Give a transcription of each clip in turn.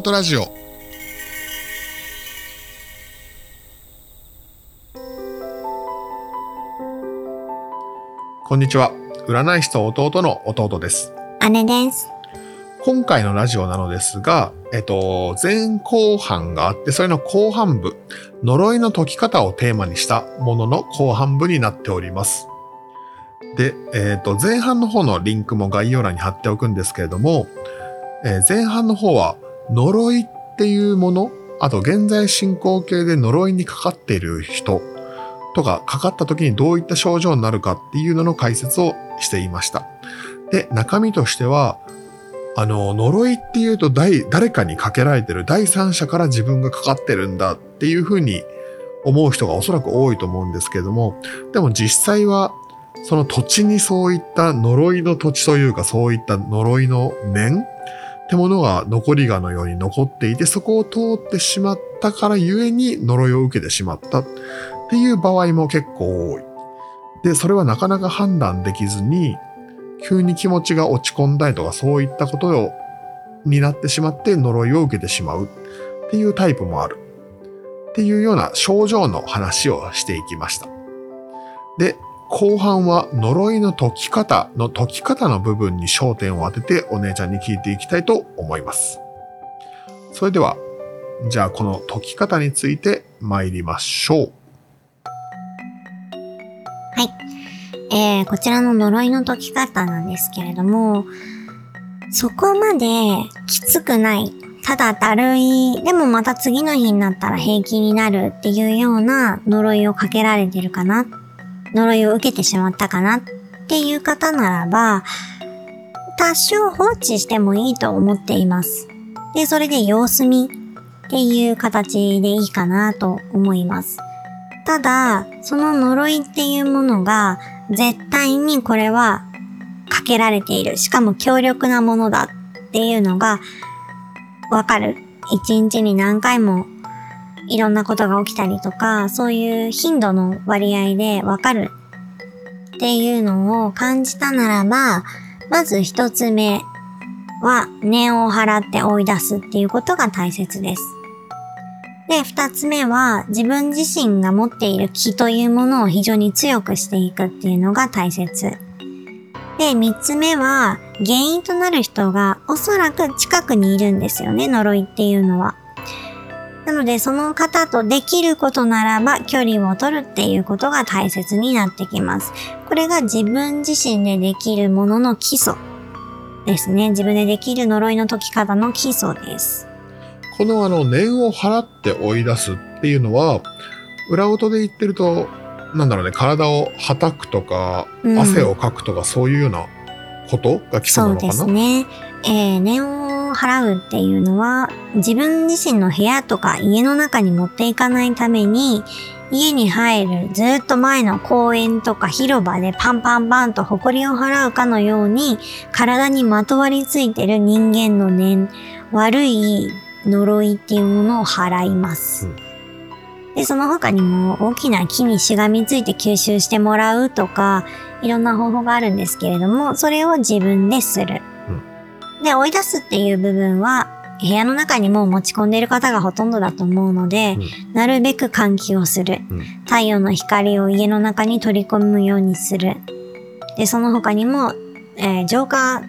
弟ラジオこんにちは占い師と弟の弟です姉です。今回のラジオなのですが、えっと、前後半があって、それの後半部、呪いの解き方をテーマにしたものの後半部になっております。で、えっと、前半の方のリンクも概要欄に貼っておくんですけれども、えー前半の方は、呪いっていうもの、あと現在進行形で呪いにかかっている人とか、かかった時にどういった症状になるかっていうのの解説をしていました。で、中身としては、あの、呪いっていうと誰かにかけられてる第三者から自分がかかってるんだっていうふうに思う人がおそらく多いと思うんですけれども、でも実際はその土地にそういった呪いの土地というかそういった呪いの念ってものが残りがのように残っていて、そこを通ってしまったからゆえに呪いを受けてしまったっていう場合も結構多い。で、それはなかなか判断できずに、急に気持ちが落ち込んだりとかそういったことをになってしまって呪いを受けてしまうっていうタイプもある。っていうような症状の話をしていきました。で、後半は呪いの解き方の解き方の部分に焦点を当ててお姉ちゃんに聞いていきたいと思います。それでは、じゃあこの解き方について参りましょう。はいえー、こちらの呪いの解き方なんですけれども、そこまできつくない。ただだるい。でもまた次の日になったら平気になるっていうような呪いをかけられてるかな。呪いを受けてしまったかなっていう方ならば、多少放置してもいいと思っています。で、それで様子見っていう形でいいかなと思います。ただ、その呪いっていうものが、絶対にこれはかけられている。しかも強力なものだっていうのがわかる。一日に何回もいろんなことが起きたりとか、そういう頻度の割合でわかるっていうのを感じたならば、まず一つ目は念を払って追い出すっていうことが大切です。で、二つ目は自分自身が持っている気というものを非常に強くしていくっていうのが大切。で、三つ目は原因となる人がおそらく近くにいるんですよね、呪いっていうのは。なので、その方とできることならば距離を取るっていうことが大切になってきます。これが自分自身でできるものの基礎ですね。自分でできる呪いの解き方の基礎です。このあの念を払って追い出すっていうのは裏音で言ってるとなんだろうね体をはたくとかうん汗をかくとかそういうようなことが基礎なのかな、そうですね。えー、念を払うっていうのは、自分自身の部屋とか家の中に持っていかないために、家に入るずっと前の公園とか広場でパンパンパンと埃を払うかのように、体にまとわりついてる人間の念、悪い呪いっていうものを払います。うんで、その他にも大きな木にしがみついて吸収してもらうとか、いろんな方法があるんですけれども、それを自分でする。で、追い出すっていう部分は、部屋の中にもう持ち込んでいる方がほとんどだと思うので、なるべく換気をする。うん太陽の光を家の中に取り込むようにする。で、その他にも、えー浄化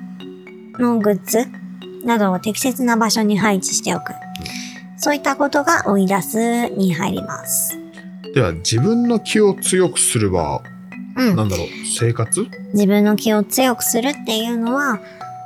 のグッズなどを適切な場所に配置しておく。そういったことが追い出すに入ります。では自分の気を強くするはうん。なんだろう生活？自分の気を強くするっていうのは、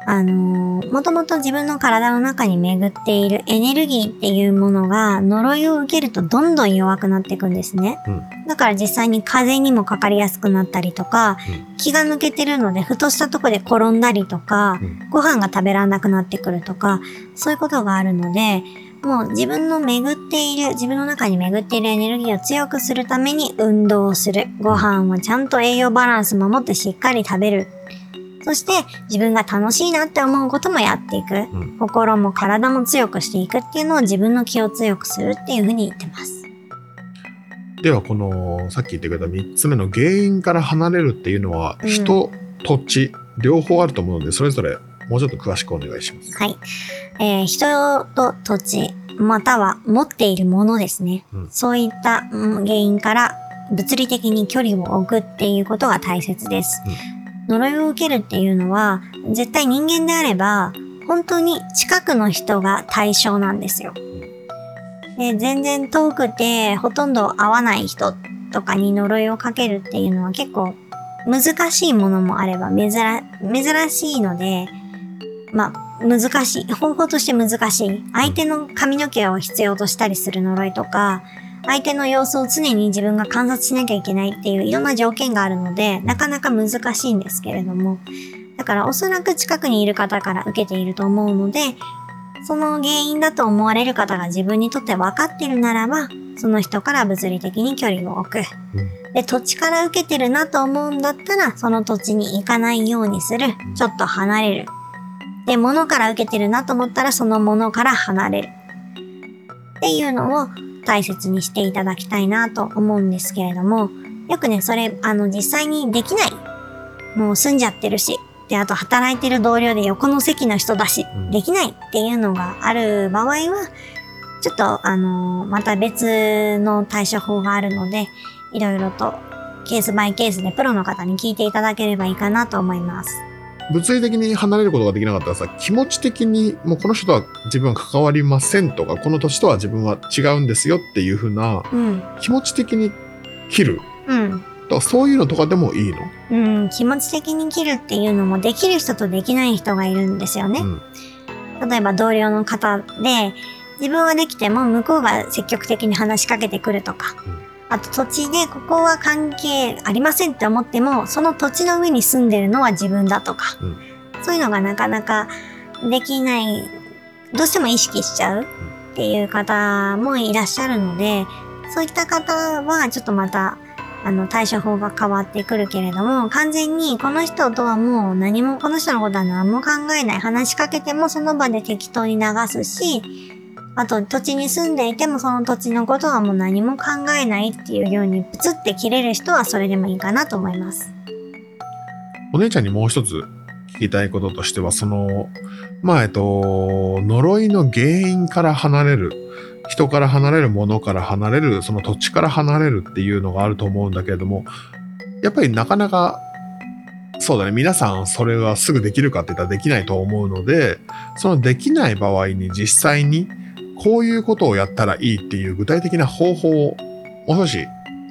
あのーもともと自分の体の中に巡っているエネルギーっていうものが呪いを受けるとどんどん弱くなっていくんですね。うんだから実際に風邪にもかかりやすくなったりとか、う気が抜けてるのでふとしたとこで転んだりとか、うんご飯が食べられなくなってくるとか、そういうことがあるので、もう自分の巡っている、自分の中に巡っているエネルギーを強くするために運動をする。ご飯をちゃんと栄養バランス守ってしっかり食べる。そして自分が楽しいなって思うこともやっていく。うん心も体も強くしていくっていうのを自分の気を強くするっていうふうに言ってます。ではこのさっき言ってくれた3つ目の原因から離れるっていうのは、うん人土地両方あると思うのでそれぞれもうちょっと詳しくお願いします。はい。えー人と土地、または持っているものですね。うんそういったうん原因から物理的に距離を置くっていうことが大切です。呪いを受けるっていうのは、絶対人間であれば、本当に近くの人が対象なんですよ。で、全然遠くてほとんど会わない人とかに呪いをかけるっていうのは結構難しいものもあれば珍珍しいので、まあ、難しい。方法として難しい。相手の髪の毛を必要としたりする呪いとか、相手の様子を常に自分が観察しなきゃいけないっていういろんな条件があるので、なかなか難しいんですけれども、だからおそらく近くにいる方から受けていると思うので、その原因だと思われる方が自分にとって分かってるならば、その人から物理的に距離を置く。で、土地から受けてるなと思うんだったら、その土地に行かないようにする。ちょっと離れる。で、物から受けてるなと思ったら、その物から離れる。っていうのを大切にしていただきたいなと思うんですけれども、よくね、それ、あの、実際にできない。もう住んじゃってるし。で、あと働いてる同僚で横の席の人だしうん、できないっていうのがある場合は、ちょっと、あのまた別の対処法があるので、いろいろとケースバイケースでプロの方に聞いていただければいいかなと思います。物理的に離れることができなかったらさ、気持ち的にもうこの人とは自分は関わりませんとか、この年とは自分は違うんですよっていう風なうん。気持ち的に切る。うん。だからそういうのとかでもいいの？うん。気持ち的に切るっていうのもできる人とできない人がいるんですよね。うん。例えば同僚の方で、自分はできても向こうが積極的に話しかけてくるとか、うんあと土地でここは関係ありませんって思っても、その土地の上に住んでるのは自分だとか、うん。そういうのがなかなかできない、どうしても意識しちゃうっていう方もいらっしゃるので、そういった方はちょっとまた、あの、対処法が変わってくるけれども、完全にこの人とはもう何も、この人のことは何も考えない。話しかけてもその場で適当に流すし、あと土地に住んでいてもその土地のことはもう何も考えないっていうようにプツって切れる人はそれでもいいかなと思います。お姉ちゃんにもう一つ聞きたいこととしては、その、まあ、えっと、呪いの原因から離れる、人から離れる、物から離れる、その土地から離れるっていうのがあると思うんだけれども、やっぱりなかなか、そうだね、皆さんそれはすぐできるかって言ったらできないと思うので、そのできない場合に実際にこういうことをやったらいいっていう具体的な方法を、もう少し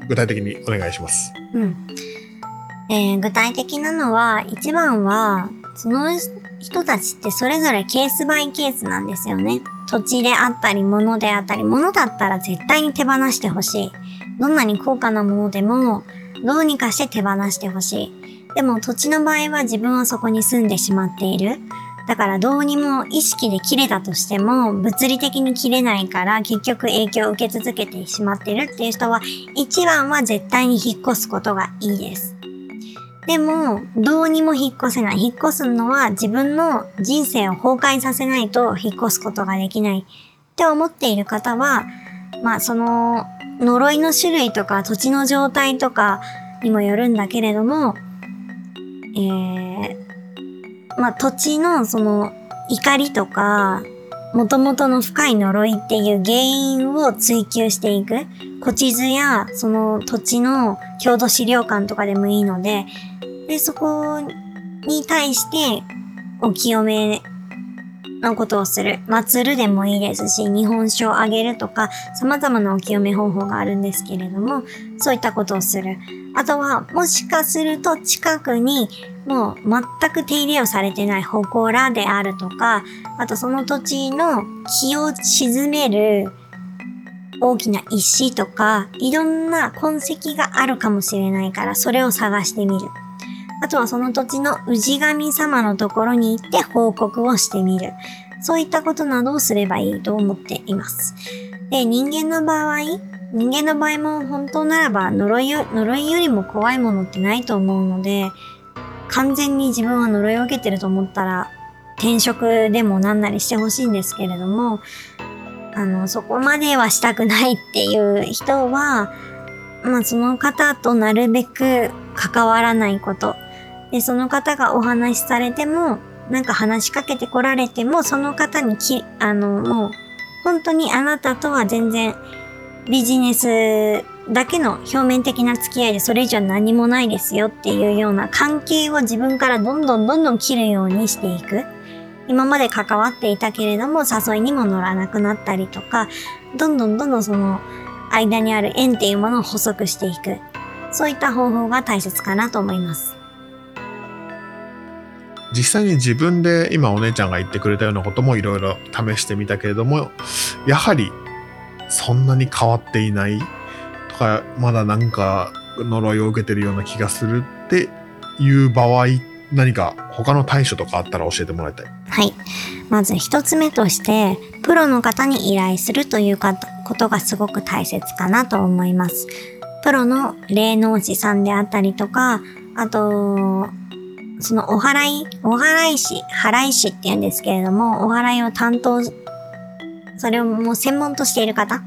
具体的にお願いします。うん。えー具体的なのは、一番は、その人たちってそれぞれケースバイケースなんですよね。土地であったり、物であったり、物だったら絶対に手放してほしい。どんなに高価なものでも、どうにかして手放してほしい。でも土地の場合は自分はそこに住んでしまっている。だからどうにも意識で切れたとしても物理的に切れないから結局影響を受け続けてしまってるっていう人は一番は絶対に引っ越すことがいいです。でも、どうにも引っ越せない。引っ越すのは自分の人生を崩壊させないと引っ越すことができないって思っている方は、まあその呪いの種類とか土地の状態とかにもよるんだけれども、えー、まあ土地のその怒りとか、元々の深い呪いっていう原因を追求していく。古地図やその土地の郷土資料館とかでもいいので、で、そこに対してお清めのことをする。祭るでもいいですし、日本酒をあげるとか、様々なお清め方法があるんですけれども、そういったことをする。あとは、もしかすると近くにもう全く手入れをされてない祠であるとか、あとその土地の気を沈める大きな石とか、いろんな痕跡があるかもしれないから、それを探してみる。あとはその土地の氏神様のところに行って報告をしてみる。そういったことなどをすればいいと思っています。で、人間の場合、人間の場合も本当ならば呪いよ呪いよりも怖いものってないと思うので、完全に自分は呪いを受けてると思ったら、転職でもなんなりしてほしいんですけれども、あの、そこまではしたくないっていう人は、まあその方となるべく関わらないこと。で、その方がお話しされても、なんか話しかけてこられても、その方にき、あの、もう、本当にあなたとは全然ビジネスだけの表面的な付き合いでそれ以上何もないですよっていうような関係を自分からどんどんどんどん切るようにしていく。今まで関わっていたけれども誘いにも乗らなくなったりとか、どんどんどんどんその間にある縁っていうものを補足していく。そういった方法が大切かなと思います。実際に自分で今お姉ちゃんが言ってくれたようなこともいろいろ試してみたけれどもやはりそんなに変わっていないとかまだなんか呪いを受けてるような気がするっていう場合何か他の対処とかあったら教えてもらいたい。はい。まず一つ目として、プロの方に依頼するということがすごく大切かなと思います。プロの霊能師さんであったりとか、あと、そのお祓い、お祓い師、払い師って言うんですけれども、お祓いを担当、それをもう専門としている方、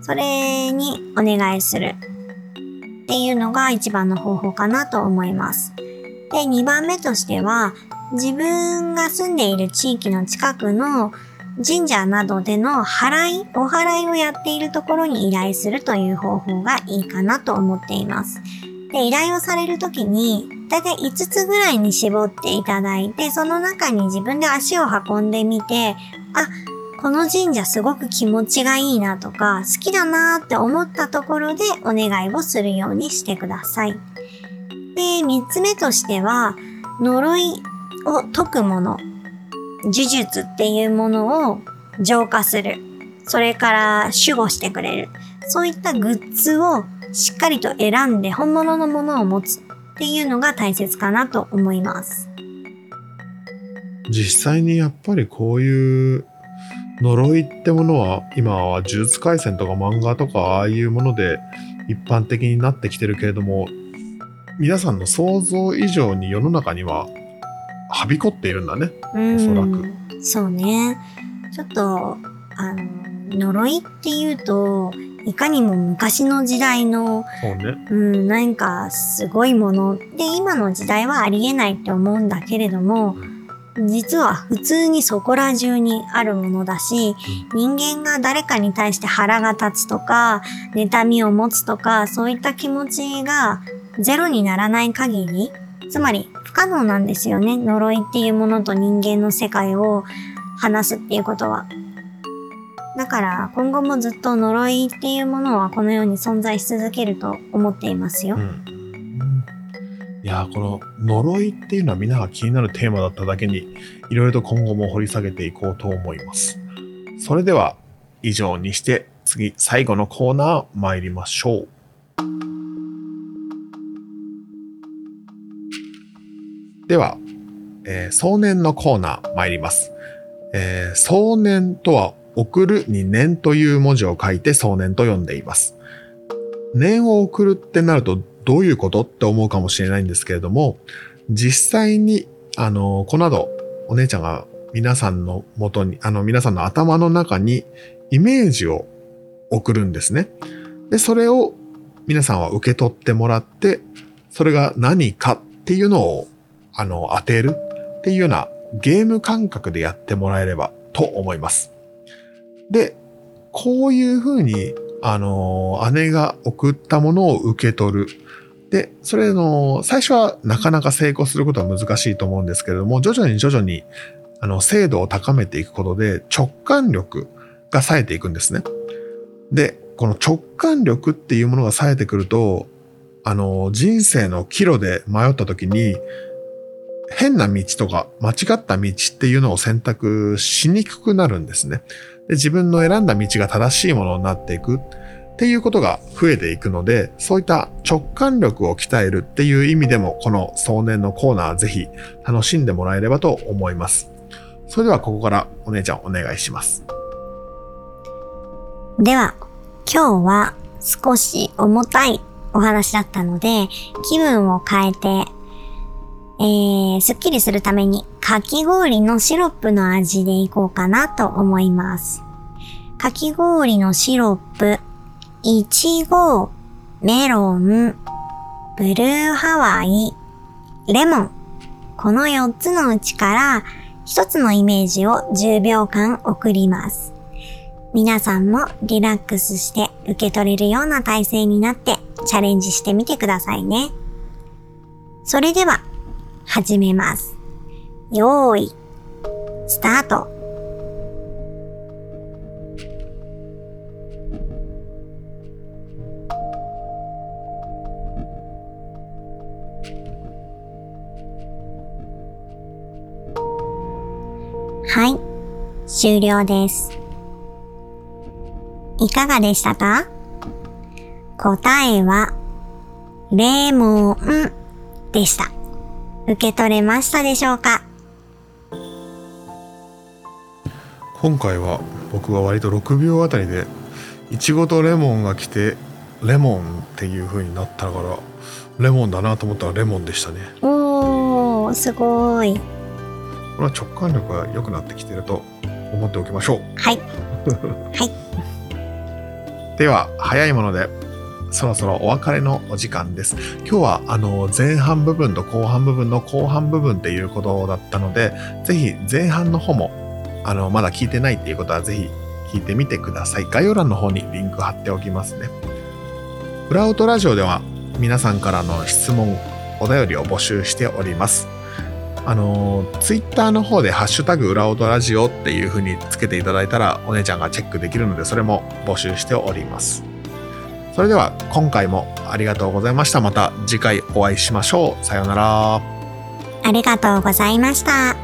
それにお願いするっていうのが一番の方法かなと思います。で、2番目としては、自分が住んでいる地域の近くの神社などでの払い、お祓いをやっているところに依頼するという方法がいいかなと思っています。で、依頼をされるときに、だいたい5つぐらいに絞っていただいて、その中に自分で足を運んでみて、あ、この神社すごく気持ちがいいなとか、好きだなって思ったところでお願いをするようにしてください。で、3つ目としては、呪いを解くもの、呪術っていうものを浄化する。それから守護してくれる。そういったグッズをしっかりと選んで本物のものを持つっていうのが大切かなと思います。実際にやっぱりこういう呪いってものは今は呪術廻戦とか漫画とかああいうもので一般的になってきてるけれども皆さんの想像以上に世の中にははびこっているんだね。うんおそらく。そうね。ちょっと、あの、呪いっていうと、いかにも昔の時代のそうね。うん、なんかすごいもの。で、今の時代はありえないって思うんだけれども、実は普通にそこら中にあるものだし、人間が誰かに対して腹が立つとか、妬みを持つとか、そういった気持ちがゼロにならない限り、つまり不可能なんですよね。呪いっていうものと人間の世界を話すっていうことは。だから今後もずっと呪いっていうものはこの世に存在し続けると思っていますよう。ん。いやこの呪いっていうのはみんなが気になるテーマだっただけにいろいろと今後も掘り下げていこうと思います。それでは以上にして次最後のコーナー参りましょう。では、えー壮年のコーナー参ります。えー壮年とは送るに年という文字を書いて壮年と読んでいます。年を送るってなるとどういうことって思うかもしれないんですけれども、実際に、あの、この後、お姉ちゃんが皆さんの元に、あの、皆さんの頭の中にイメージを送るんですね。で、それを皆さんは受け取ってもらって、それが何かっていうのを、あの、当てるっていうようなゲーム感覚でやってもらえればと思います。で、こういうふうにあの、姉が送ったものを受け取る。で、それの、最初はなかなか成功することは難しいと思うんですけれども、徐々に徐々に、あの、精度を高めていくことで直感力が冴えていくんですね。で、この直感力っていうものが冴えてくると、あの、人生の岐路で迷った時に、変な道とか間違った道っていうのを選択しにくくなるんですね。で自分の選んだ道が正しいものになっていくっていうことが増えていくので、そういった直感力を鍛えるっていう意味でも、この壮年のコーナーぜひ楽しんでもらえればと思います。それではここからお姉ちゃんお願いします。では、今日は少し重たいお話だったので、気分を変えて、えー、すっきりするために、かき氷のシロップの味でいこうかなと思います。かき氷のシロップ、いちご、メロン、ブルーハワイ、レモンこの4つのうちから1つのイメージを10秒間送ります。皆さんもリラックスして受け取れるような体勢になってチャレンジしてみてくださいね。それでは、始めます。よーい、スタート。はい、終了です。いかがでしたか？答えは、レモンでした。受け取れましたでしょうか？今回は僕は割と6秒あたりでいちごとレモンが来てレモンっていう風になったからレモンだなと思ったらレモンでしたねおー、すごい。これは直感力が良くなってきてると思っておきましょうはい。はい。では早いものでそろそろお別れのお時間です。今日はあの前半部分と後半部分の後半部分っていうことだったのでぜひ前半の方もあのまだ聞いてないっていうことはぜひ聞いてみてください。概要欄の方にリンク貼っておきますね。フラウトラジオでは皆さんからの質問お便りを募集しております。あのツイッターの方でハッシュタグ裏音ラジオっていう風につけていただいたらお姉ちゃんがチェックできるのでそれも募集しております。それでは今回もありがとうございました。また次回お会いしましょう。さようなら。ありがとうございました。